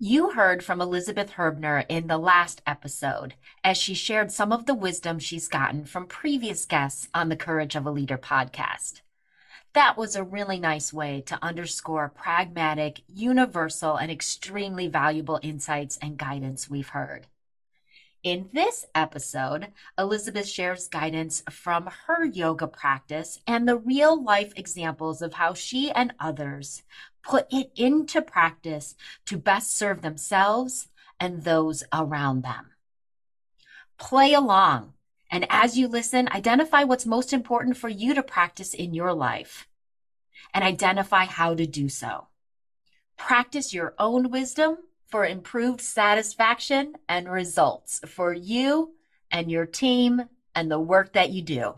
You heard from Elisabeth Herbner in the last episode as she shared some of the wisdom she's gotten from previous guests on the Courage of a Leader podcast. That was a really nice way to underscore pragmatic, universal, and extremely valuable insights and guidance we've heard. In this episode, Elisabeth shares guidance from her yoga practice and the real life examples of how she and others put it into practice to best serve themselves and those around them. Play along. And as you listen, identify what's most important for you to practice in your life and identify how to do so. Practice your own wisdom for improved satisfaction and results for you and your team and the work that you do.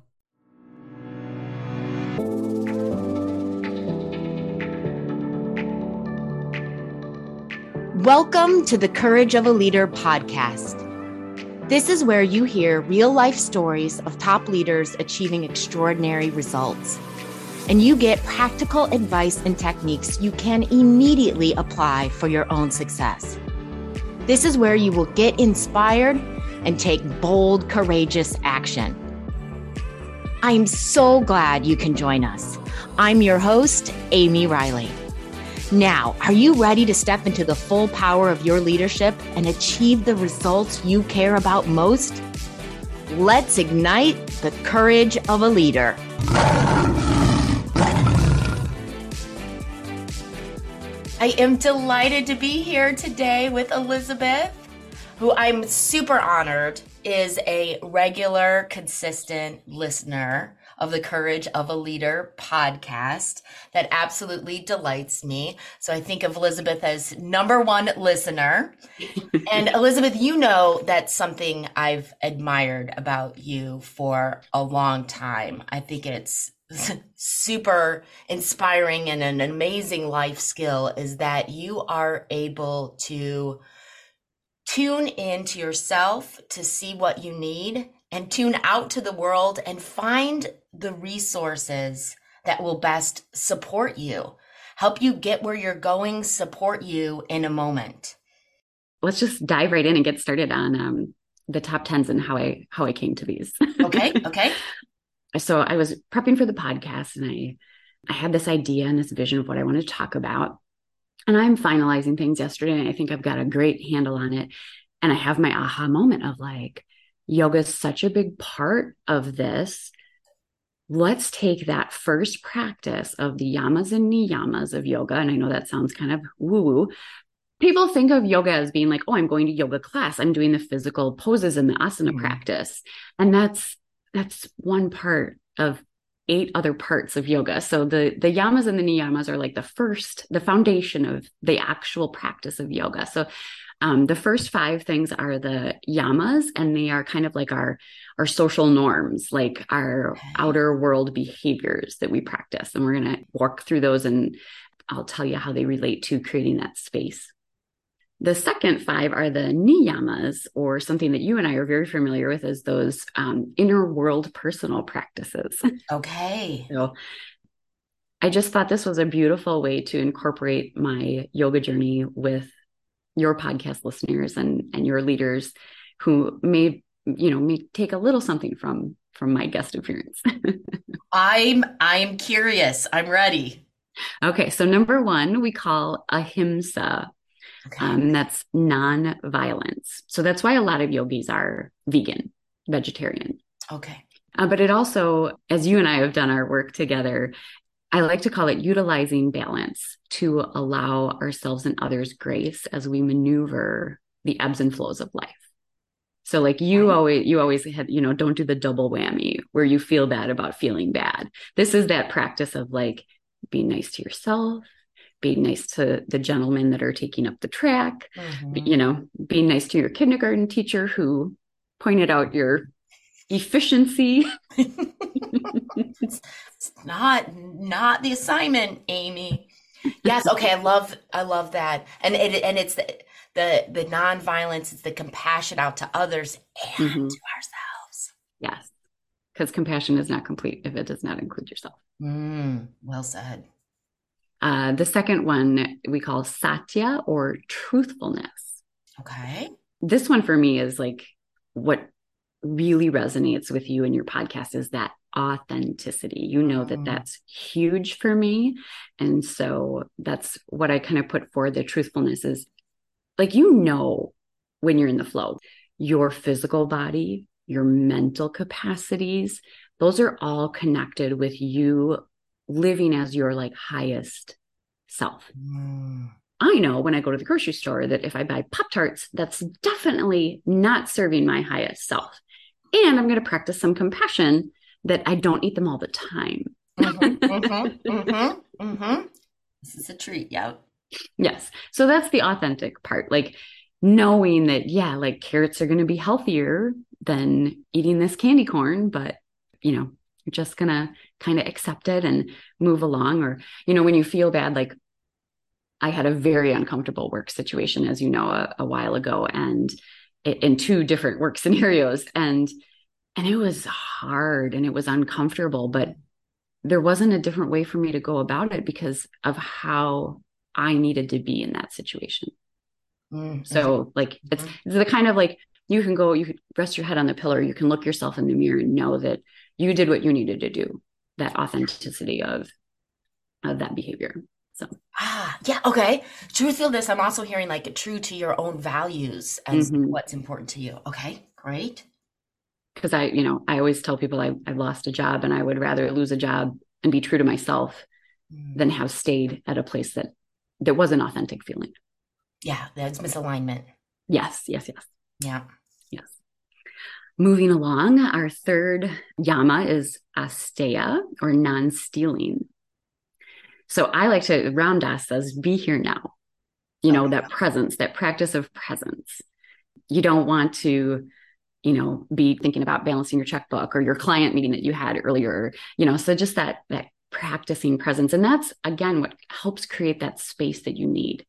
Welcome to the Courage of a Leader podcast. This is where you hear real life stories of top leaders achieving extraordinary results. And you get practical advice and techniques you can immediately apply for your own success. This is where you will get inspired and take bold, courageous action. I'm so glad you can join us. I'm your host, Amy Riley. Now, are you ready to step into the full power of your leadership and achieve the results you care about most? Let's ignite the courage of a leader. I am delighted to be here today with Elisabeth, who I'm super honored is a regular, consistent listener of the Courage of a Leader podcast that absolutely delights me. So I think of Elisabeth as number one listener. and Elisabeth, you know that's something I've admired about you for a long time. I think it's super inspiring and an amazing life skill is that you are able to tune into yourself to see what you need and tune out to the world and find the resources that will best support you, help you get where you're going, support you in a moment. Let's just dive right in and get started on um, the top tens and how I how I came to these. okay. Okay. So I was prepping for the podcast and I I had this idea and this vision of what I wanted to talk about. And I'm finalizing things yesterday and I think I've got a great handle on it. And I have my aha moment of like, yoga is such a big part of this. Let's take that first practice of the yamas and niyamas of yoga. And I know that sounds kind of woo woo. People think of yoga as being like, oh, I'm going to yoga class. I'm doing the physical poses and the asana mm-hmm. practice. And that's that's one part of eight other parts of yoga. So the the yamas and the niyamas are like the first, the foundation of the actual practice of yoga. So um, the first five things are the yamas, and they are kind of like our our social norms, like our outer world behaviors that we practice. And we're going to walk through those, and I'll tell you how they relate to creating that space. The second five are the niyamas, or something that you and I are very familiar with as those um, inner world personal practices. Okay. so I just thought this was a beautiful way to incorporate my yoga journey with your podcast listeners and and your leaders who may you know may take a little something from from my guest appearance i'm i'm curious i'm ready okay so number one we call ahimsa okay. um, that's non-violence so that's why a lot of yogis are vegan vegetarian okay uh, but it also as you and i have done our work together I like to call it utilizing balance to allow ourselves and others grace as we maneuver the ebbs and flows of life. So like you right. always you always had, you know, don't do the double whammy where you feel bad about feeling bad. This is that practice of like being nice to yourself, being nice to the gentlemen that are taking up the track, mm-hmm. you know, being nice to your kindergarten teacher who pointed out your efficiency. it's not not the assignment, Amy. Yes, okay, I love I love that. And it and it's the the, the non-violence, it's the compassion out to others and mm-hmm. to ourselves. Yes. Because compassion is not complete if it does not include yourself. Mm, well said. Uh, the second one we call satya or truthfulness. Okay. This one for me is like what really resonates with you in your podcast is that authenticity. You know that mm. that's huge for me. And so that's what I kind of put for the truthfulness is like, you know, when you're in the flow, your physical body, your mental capacities, those are all connected with you living as your like highest self. Mm. I know when I go to the grocery store that if I buy Pop Tarts, that's definitely not serving my highest self. And I'm going to practice some compassion that I don't eat them all the time. mm-hmm, mm-hmm, mm-hmm, mm-hmm. This is a treat. Yeah. Yes. So that's the authentic part. Like knowing that, yeah, like carrots are going to be healthier than eating this candy corn, but, you know, you're just going to kind of accept it and move along. Or, you know, when you feel bad, like I had a very uncomfortable work situation, as you know, a, a while ago, and it, in two different work scenarios. And and it was hard and it was uncomfortable, but there wasn't a different way for me to go about it because of how I needed to be in that situation. Mm-hmm. So, like, it's, mm-hmm. it's the kind of like you can go, you can rest your head on the pillow, you can look yourself in the mirror and know that you did what you needed to do. That authenticity of of that behavior. So ah yeah okay. This, I'm also hearing like true to your own values as mm-hmm. what's important to you. Okay, great. Because I, you know, I always tell people I, I've lost a job and I would rather lose a job and be true to myself mm. than have stayed at a place that there was an authentic feeling. Yeah, that's misalignment. Yes, yes, yes. Yeah. Moving along, our third yama is asteya or non stealing. So I like to, Ram Dass says, be here now. You know, that presence, that practice of presence. You don't want to, you know, be thinking about balancing your checkbook or your client meeting that you had earlier, you know, so just that, that practicing presence. And that's again what helps create that space that you need.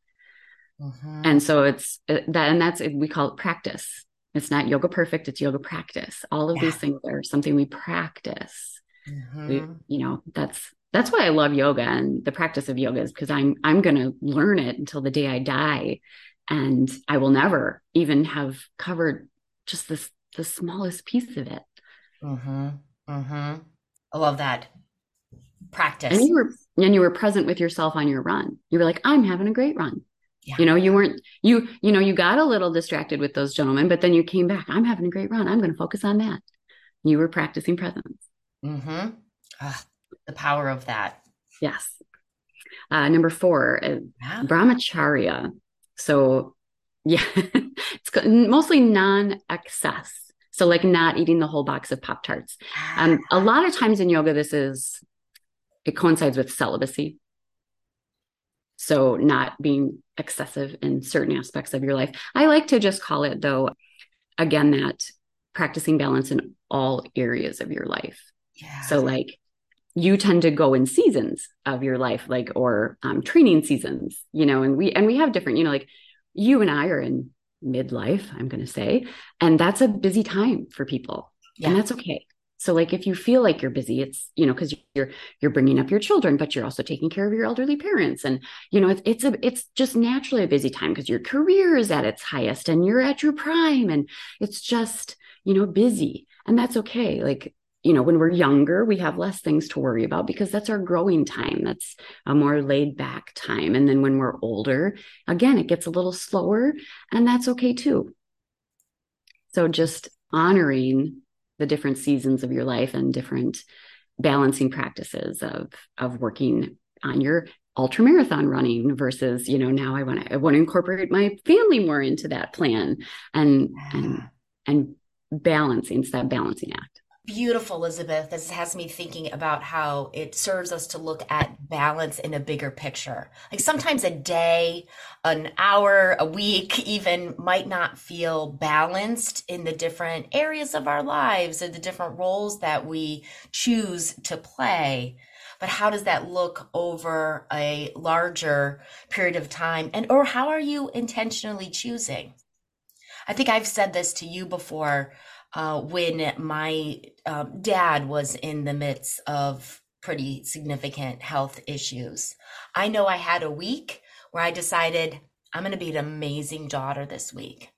Mm-hmm. And so it's that, and that's, we call it practice. It's not yoga perfect, it's yoga practice. All of yeah. these things are something we practice. Mm-hmm. We, you know, that's that's why I love yoga and the practice of yoga is because I'm I'm going to learn it until the day I die, and I will never even have covered just this the smallest piece of it. Mm-hmm. Mm-hmm. I love that practice. And you were and you were present with yourself on your run. You were like, I'm having a great run. Yeah. You know, you weren't you you know you got a little distracted with those gentlemen, but then you came back. I'm having a great run. I'm going to focus on that. You were practicing presence. Mm-hmm. Ah, the power of that. Yes. Uh, number four, uh, yeah. brahmacharya. So, yeah, it's mostly non-excess. So, like not eating the whole box of Pop Tarts. Um, a lot of times in yoga, this is it coincides with celibacy. So, not being excessive in certain aspects of your life. I like to just call it, though, again, that practicing balance in all areas of your life. Yeah. So, like, you tend to go in seasons of your life, like, or um, training seasons, you know, and we, and we have different, you know, like you and I are in midlife, I'm going to say, and that's a busy time for people. Yeah. And that's okay so like if you feel like you're busy it's you know because you're you're bringing up your children but you're also taking care of your elderly parents. And you know it's it's a it's just naturally a busy time because your career is at its highest and you're at your prime and it's just you know busy. And that's okay. Like you know when we're younger we have less things to worry about because that's our growing time. That's a more laid back time. And then when we're older again it gets a little slower and that's okay too. So just honoring the different seasons of your life and different balancing practices of of working on your ultra marathon running versus you know now i want to i want to incorporate my family more into that plan and yeah. and and balancing it's that balancing act Beautiful, Elisabeth. This has me thinking about how it serves us to look at balance in a bigger picture. Like sometimes a day, an hour, a week even might not feel balanced in the different areas of our lives or the different roles that we choose to play. But how does that look over a larger period of time? And, or how are you intentionally choosing? I think I've said this to you before uh, when my um, dad was in the midst of pretty significant health issues. I know I had a week where I decided I'm going to be an amazing daughter this week.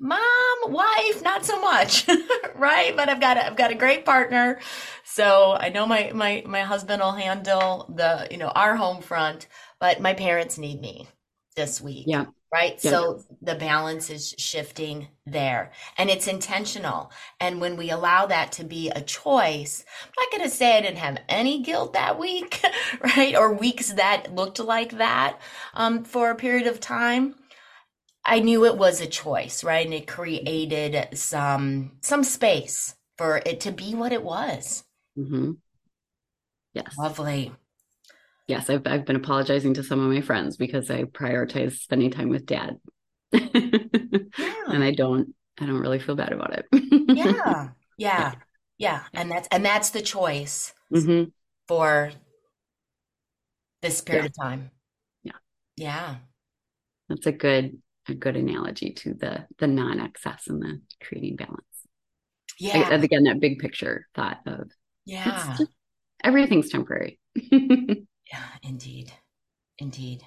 Mom, wife, not so much, right? But I've got a, I've got a great partner, so I know my my my husband will handle the you know our home front, but my parents need me this week. Yeah. Right. So the balance is shifting there and it's intentional. And when we allow that to be a choice, I'm not going to say I didn't have any guilt that week, right? Or weeks that looked like that um, for a period of time. I knew it was a choice, right? And it created some some space for it to be what it was. Mm-hmm. Yes. Lovely yes, I've I've been apologizing to some of my friends because I prioritize spending time with dad. yeah. And I don't I don't really feel bad about it. yeah. Yeah. Yeah. And that's and that's the choice mm-hmm. for this period yeah. of time. Yeah. Yeah. That's a good a good analogy to the the non-excess and the creating balance. Yeah. I, again, that big picture thought of yeah, just, everything's temporary. Yeah, indeed. Indeed.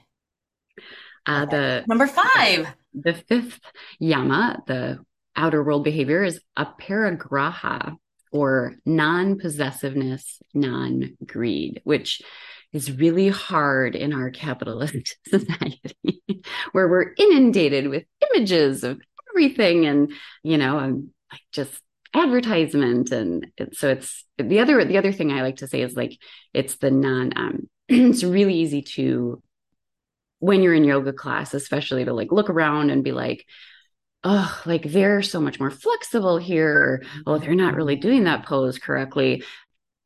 Uh, the number five, the fifth yama, the outer world behavior is aparigraha or non-possessiveness, non-greed, which is really hard in our capitalist society where we're inundated with images of everything and you know and like just advertisement and so it's the other the other thing i like to say is like it's the non um it's really easy to when you're in yoga class especially to like look around and be like oh like they're so much more flexible here. Oh they're not really doing that pose correctly.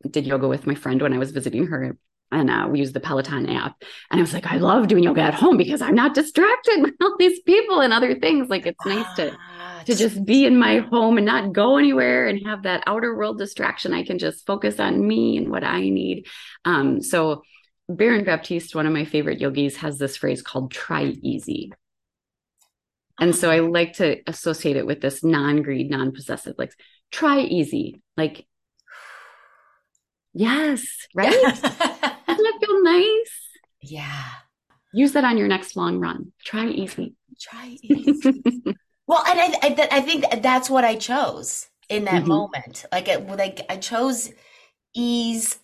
Did yoga with my friend when i was visiting her and uh, we used the peloton app and i was like i love doing yoga at home because i'm not distracted with all these people and other things. Like it's nice to to just be in my home and not go anywhere and have that outer world distraction. I can just focus on me and what i need. Um, so Baron Baptiste, one of my favorite yogis, has this phrase called try easy. And so I like to associate it with this non greed, non possessive, like try easy. Like, yes, right? Doesn't that feel nice? Yeah. Use that on your next long run. Try easy. Try easy. well, and I, I, I, think that's what I chose in that mm-hmm. moment. Like, it, like I chose ease.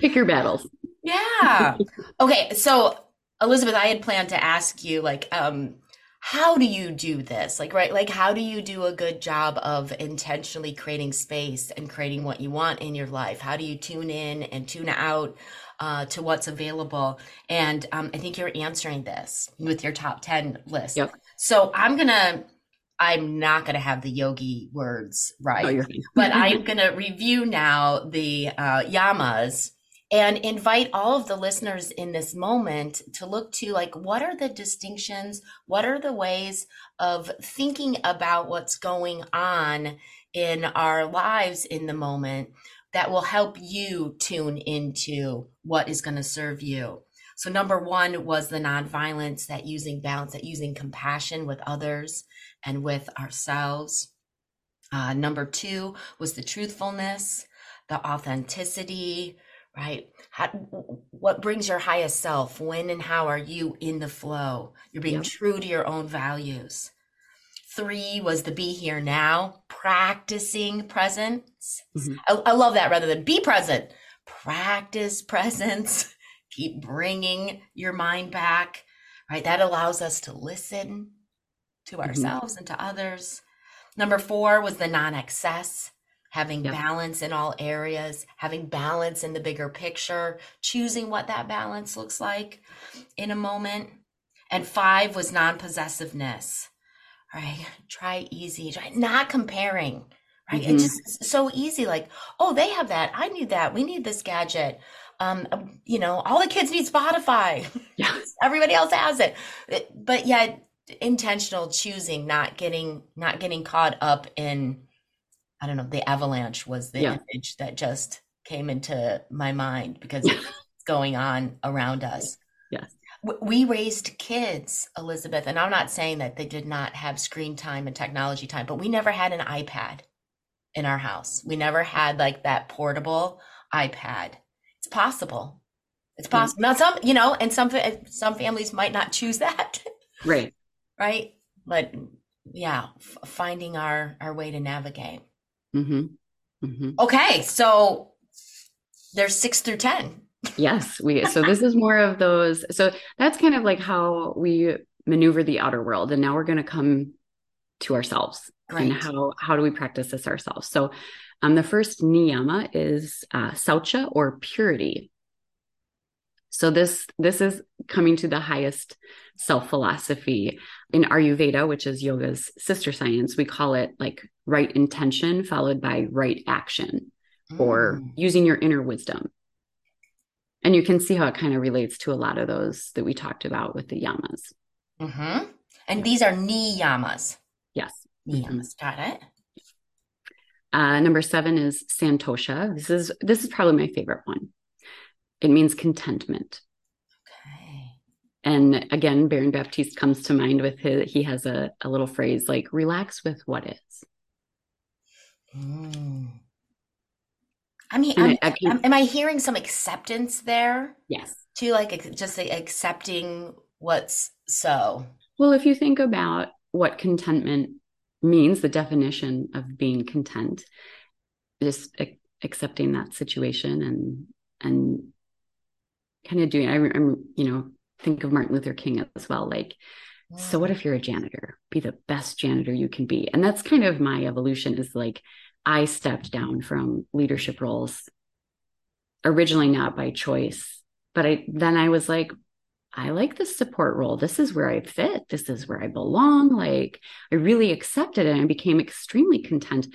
Pick your battles. Yeah. okay. So, Elisabeth, I had planned to ask you, like, um, how do you do this? Like, right? Like, how do you do a good job of intentionally creating space and creating what you want in your life? How do you tune in and tune out uh, to what's available? And um, I think you're answering this with your top 10 list. Yep. So, I'm going to I'm not going to have the yogi words right, oh, but I'm going to review now the uh, yamas and invite all of the listeners in this moment to look to like what are the distinctions? What are the ways of thinking about what's going on in our lives in the moment that will help you tune into what is going to serve you? So number one was the nonviolence that using balance that using compassion with others and with ourselves. Uh, number two was the truthfulness the authenticity right? How, what brings your highest self? When and how are you in the flow? You're being true to your own values. Three was the be here now, practicing presence. Mm-hmm. I, I love that rather than be present. Practice presence. Keep bringing your mind back, right? That allows us to listen to mm-hmm. ourselves mm-hmm. and to others. Number four was the non excess having yep. balance in all areas, having balance in the bigger picture, choosing what that balance looks like in a moment. And five was non possessiveness, right? Try easy, try not comparing, right? Mm-hmm. It's just so easy. Like, oh, they have that. I need that. We need this gadget. Um, um you know, all the kids need Spotify. Yeah. Everybody else has it. it. But yet intentional choosing, not getting, not getting caught up in, I don't know, the avalanche was the yeah. image that just came into my mind because it's going on around us. Yes. We raised kids, Elisabeth, and I'm not saying that they did not have screen time and technology time, but we never had an iPad in our house. We never had like that portable iPad. It's possible. It's possible. Now some, you know, and some some families might not choose that. Right. right. But yeah, f- finding our our way to navigate. Mm-hmm. Mm-hmm. Okay, so there's six through ten. Yes, we. So this is more of those. So that's kind of like how we maneuver the outer world, and now we're going to come to ourselves Right. and how how do we practice this ourselves. So, um, the first niyama is uh, saucha or purity. So this this is coming to the highest self philosophy in Ayurveda, which is yoga's sister science. We call it like right intention followed by right action or Mm. using your inner wisdom. And you can see how it kind of relates to a lot of those that we talked about with the yamas. Mhm. And these are niyamas. Yes. Niyamas. Got it. Uh, number seven is santosha. This is this is probably my favorite one. It means contentment. Okay. And again, Baron Baptiste comes to mind with his, he has a, a little phrase like relax with what is. Mm. I mean, I- I can- am, I hearing some acceptance there Yes. To Like just like accepting what's so. Well, if you think about what contentment means, the definition of being content, just ac- accepting that situation and and kind of doing. I, I'm, you know, think of Martin Luther King as well. Like, so what if you're a janitor? Be the best janitor you can be, and that's kind of my evolution. Is like I stepped down from leadership roles originally not by choice, but I then I was like, I like this support role. This is where I fit. This is where I belong. Like I really accepted it and I became extremely content.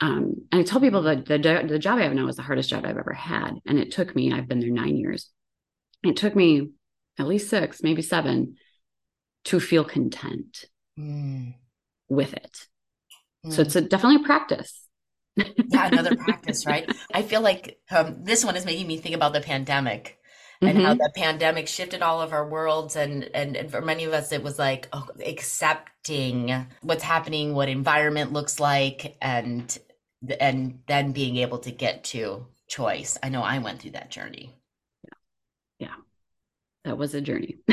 Um, and I tell people that the, the job I have now is the hardest job I've ever had. And it took me, I've been there nine years. It took me at least six, maybe seven to feel content Mm. with it. Mm. So it's a, definitely a practice. yeah, another practice, right? I feel like um, this one is making me think about the pandemic and how Mhm. the pandemic shifted all of our worlds and, and and for many of us it was like oh, accepting what's happening what environment looks like and and then being able to get to choice i know i went through that journey that was a journey.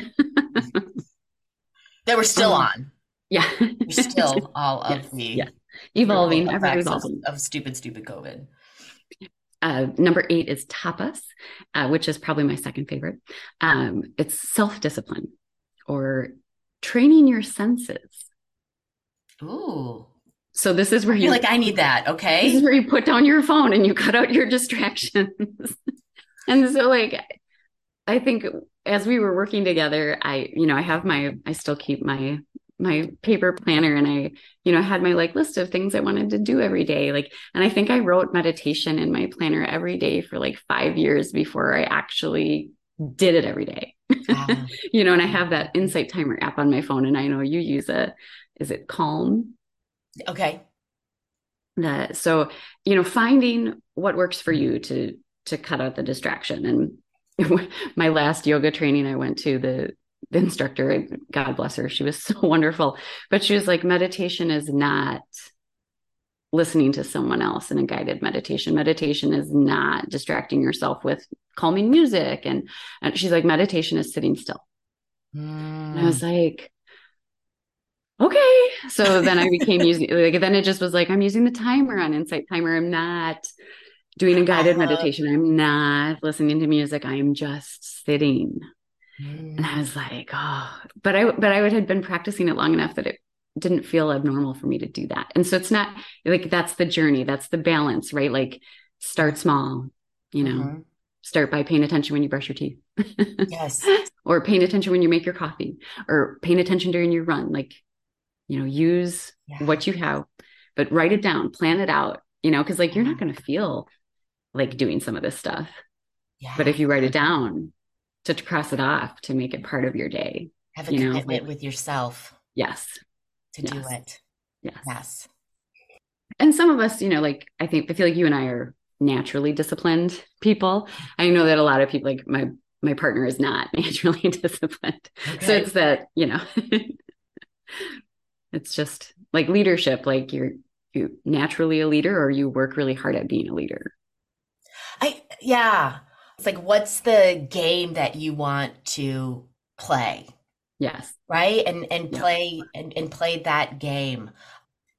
they we're still Um, on yeah. we're still all of Yes, the yes. evolving, ever effects of, evolving. of stupid stupid covid Uh, number eight is tapas, uh, which is probably my second favorite. Um, it's self discipline or training your senses. ooh So this is where you like i need that Okay. this is where you put down your phone and you cut out your distractions. and so, like, I think as we were working together, I, you know, I have my, I still keep my my paper planner and I, you know, had my like list of things I wanted to do every day. Like, and I think I wrote meditation in my planner every day for like five years before I actually did it every day. You know, and I have that insight timer app on my phone and I know you use it. Is it calm? okay that so you know finding what works for you to to cut out the distraction and my last yoga training i went to the the instructor god bless her she was so wonderful. But she was like meditation is not listening to someone else in a guided meditation. Meditation is not distracting yourself with calming music. And, and she's like meditation is sitting still. And i was hmm. like okay. So then i became using like then it just was like i'm using the timer on insight timer. I'm not doing a guided Uh-huh. meditation. I'm not listening to music. I am just sitting. Mm. and i was like oh but i but i would had been practicing it long enough that it didn't feel abnormal for me to do that. And so it's not like that's the journey. That's the balance right? Like start small you know? Mhm. start by paying attention when you brush your teeth yes. or paying attention when you make your coffee or paying attention during your run. Like you know use Yeah. what you have but write it down plan it out you know? Because like you're not going to feel like doing some of this stuff. Yeah but if you write it down to cross it off to make it part of your day have a you know, commitment like- with yourself. Yes. To do it. Yes. Yes. And some of us you know like i think i feel like you and i are naturally disciplined people. I know that a lot of people like my my partner is not naturally disciplined. So it's that you know it's just like leadership like you're you naturally a leader or you work really hard at being a leader I yeah. It's like what's the game that you want to play? Yes. Right? And and Yeah. play and, and play that game.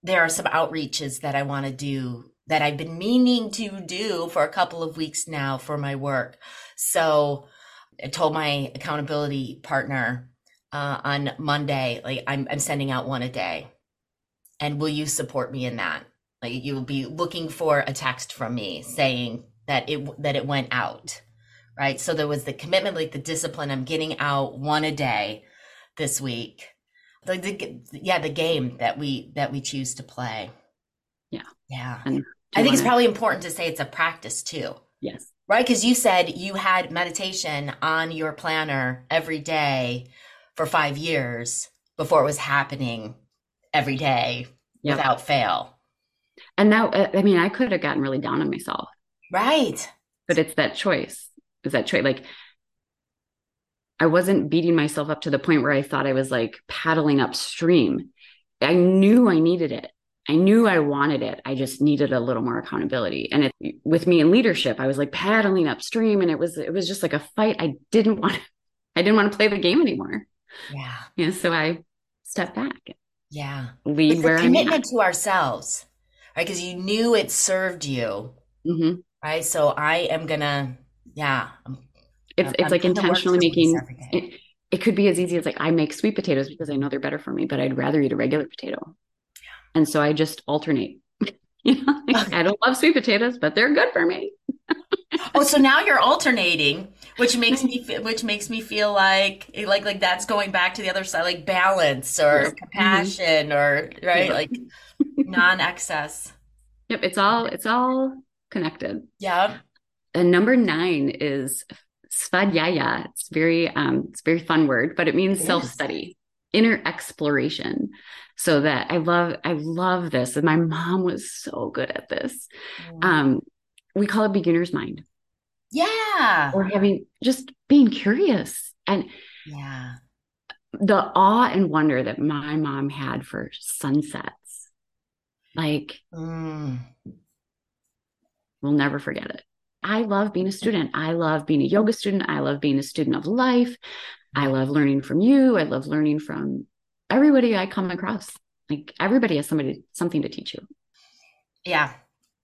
There are some outreaches that I want to do that I've been meaning to do for a couple of weeks now for my work. So I told my accountability partner uh, on Monday, like I'm I'm sending out one a day. And will you support me in that? Like you will be looking for a text from me saying that it that it went out. Right? So there was the commitment like the discipline I'm getting out one a day this week. The, the yeah, the game that we that we choose to play. Yeah. Yeah. And I think it's wanna- probably important to say it's a practice too. Yes. Right? Because you said you had meditation on your planner every day for five years before it was happening every day Yep. without fail. And now, uh, I mean, I could have gotten really down on myself, Right. but it's that choice. Is that choice? Like, I wasn't beating myself up to the point where I thought I was like paddling upstream. I knew I needed it. I knew I wanted it. I just needed a little more accountability. And it, with me in leadership, I was like paddling upstream, and it was it was just like a fight. I didn't want. I didn't want to play the game anymore. Yeah. Yeah, so I stepped back, Yeah. lead where commitment to ourselves. Right. Because you knew it served you. hmm Right. So I am gonna, yeah. I'm, It's I'm- it's like intentionally making it, it could be as easy as like I make sweet potatoes because I know they're better for me, but I'd rather eat a regular potato. And so I just alternate. you know, like, I don't love sweet potatoes, but they're good for me. Oh, so now you're alternating, which makes me which makes me feel like like like that's going back to the other side, like balance or Yes. Mm-hmm. compassion or right, Yeah. like non-excess. Yep, it's all it's all connected. Yeah. And number nine is svadhyaya. It's very um it's a very fun word, but it means It is. self-study, inner exploration. So that I love I love this. And my mom was so good at this. Um, we call it beginner's mind. yeah. or having just being curious and Yeah. the awe and wonder that my mom had for sunsets like Mm. We'll never forget it i love being a student i love being a yoga student i love being a student of life i love learning from you i love learning from everybody i come across like everybody has somebody something to teach you Yeah.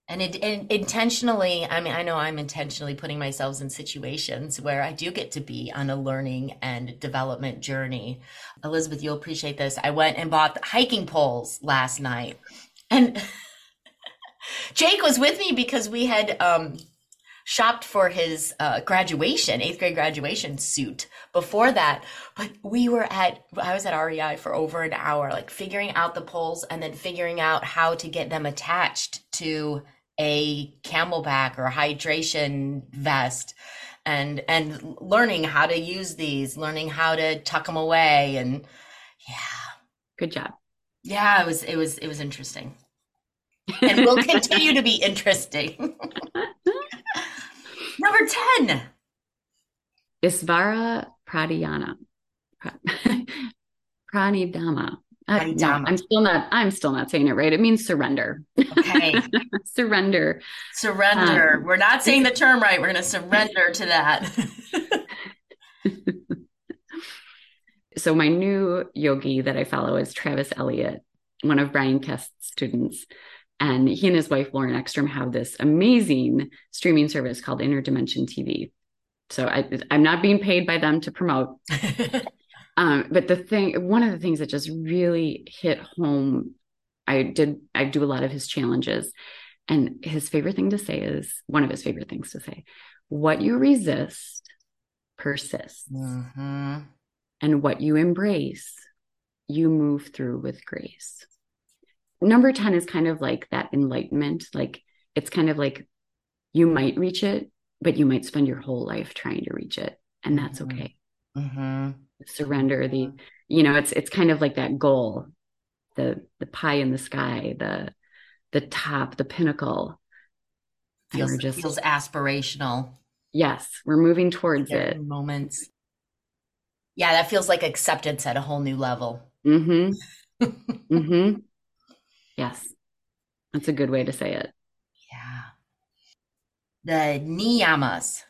And it and intentionally, I mean, I know I'm intentionally putting myself in situations where I do get to be on a learning and development journey. Elisabeth, you'll appreciate this. I went and bought hiking poles last night. And Jake was with me because we had um shopped for his uh, graduation, eighth grade graduation suit before that. But we were at, I was at REI for over an hour, like figuring out the poles and then figuring out how to get them attached to a CamelBak or a hydration vest and and learning how to use these learning how to tuck them away and yeah. Good job. Yeah it was it was it was interesting and will continue to be interesting. Number 10 isvara pradhyana Pra- pranidama Uh, no, i'm still not i'm still not saying it right. It means surrender. Okay. Surrender. Surrender. We're not saying the term right. We're going to surrender to that. So my new yogi that I follow is Travis Eliot, one of Bryan Kest's students. And he and his wife, Lauren Eckstrom, have this amazing streaming service called Inner Dimension TV. So I, I'm not being paid by them to promote. Um, but the thing, one of the things that just really hit home, I did, I do a lot of his challenges. And his favorite thing to say is one of his favorite things to say, what you resist persists hmm and what you embrace, you move through with grace. Number 10 is kind of like that enlightenment. Like it's kind of like you might reach it, but you might spend your whole life trying to reach it. And that's Mhm. okay. hmm Surrender the, you know, it's it's kind of like that goal, the the pie in the sky, the the top, the pinnacle. Feels just feels aspirational yes, we're moving towards it. moments yeah that feels like acceptance at a whole new level Mm-hmm. mm-hmm. Yes. That's a good way to say it. Yeah. the niyamas.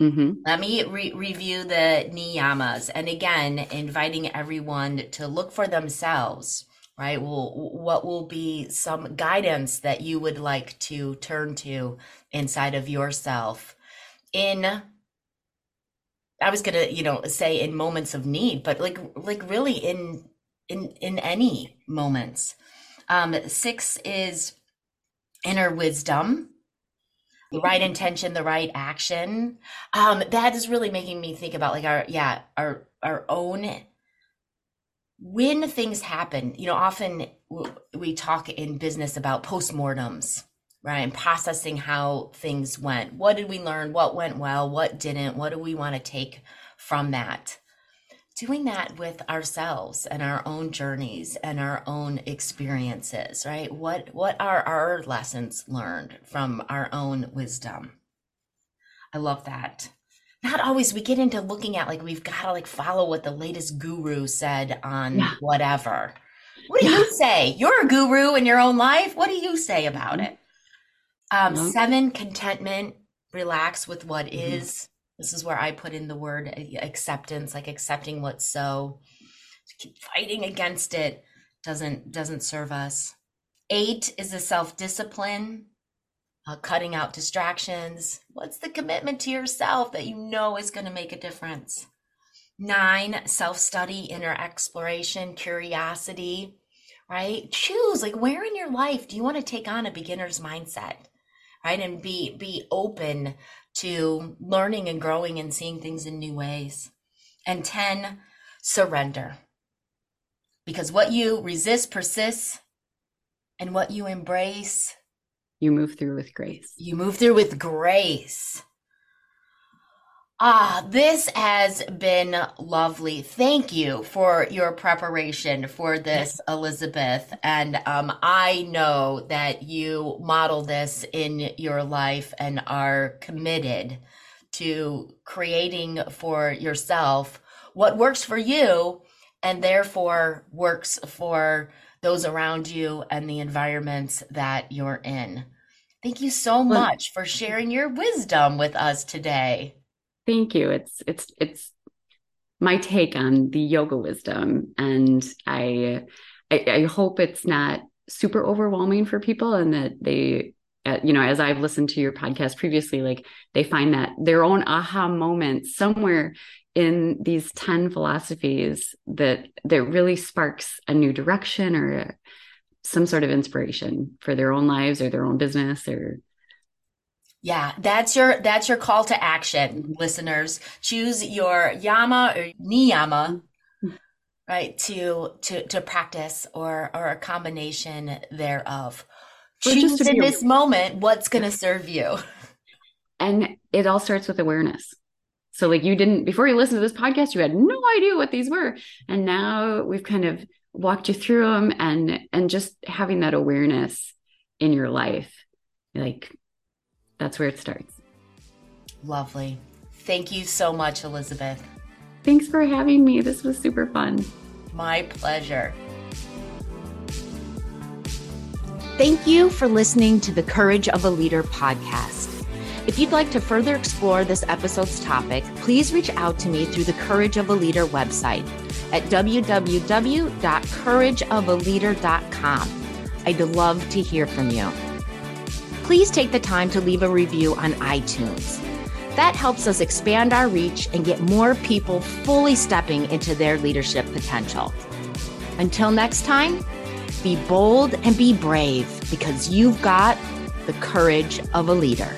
Mm-hmm. Let me re- review the niyamas. And again, inviting everyone to look for themselves, right? Well, what will be some guidance that you would like to turn to inside of yourself in I was gonna, you know, say in moments of need, but like like really in in in any moments. Um, six is inner wisdom the right intention the right action. Um that is really making me think about like our yeah our our own when things happen you know often we talk in business about postmortems right and processing how things went. What did we learn? What went well? What didn't? What do we want to take from that doing that with ourselves and our own journeys and our own experiences right what what are our lessons learned from our own wisdom i love that not always we get into looking at like we've got to like follow what the latest guru said on yeah. whatever what do yeah. you say you're a guru in your own life what do you say about it um mm-hmm. seven contentment relax with what mm-hmm. is this is where I put in the word uh, acceptance, like accepting what's so. Keep fighting against it doesn't doesn't serve us. Eight is a self discipline, uh, cutting out distractions. What's the commitment to yourself that you know is going to make a difference? Nine, self study, inner exploration, curiosity, right? Choose like where in your life do you want to take on a beginner's mindset, right? And be be open to learning and growing and seeing things in new ways. And 10, surrender. Because what you resist persists, and what you embrace, you move through with grace. You move through with grace. Ah, this has been lovely. Thank you for your preparation for this, Elisabeth. And um, I know that you model this in your life and are committed to creating for yourself what works for you and therefore works for those around you and the environments that you're in. Thank you so much for sharing your wisdom with us today. Thank you. It's it's it's my take on the yoga wisdom, and I, I, I hope it's not super overwhelming for people, and that they uh, you know, as I've listened to your podcast previously, like they find that their own aha moment somewhere in these 10 philosophies that that really sparks a new direction or some sort of inspiration for their own lives or their own business or yeah, that's your that's your call to action, listeners. Choose your yama or niyama, right? To to to practice or or a combination thereof. Choose in this moment what's going to serve you. And it all starts with awareness. So like you didn't before you listened to this podcast, you had no idea what these were, and now we've kind of walked you through them, and and just having that awareness in your life, like that's where it starts. Lovely. Thank you so much, Elisabeth. Thanks for having me. This was super fun. My pleasure. Thank you for listening to the Courage of a Leader podcast. If you'd like to further explore this episode's topic, please reach out to me through the Courage of a Leader website at www.courageofaleader.com. I'd love to hear from you please take the time to leave a review on iTunes. That helps us expand our reach and get more people fully stepping into their leadership potential. Until next time, be bold and be brave because you've got the courage of a leader.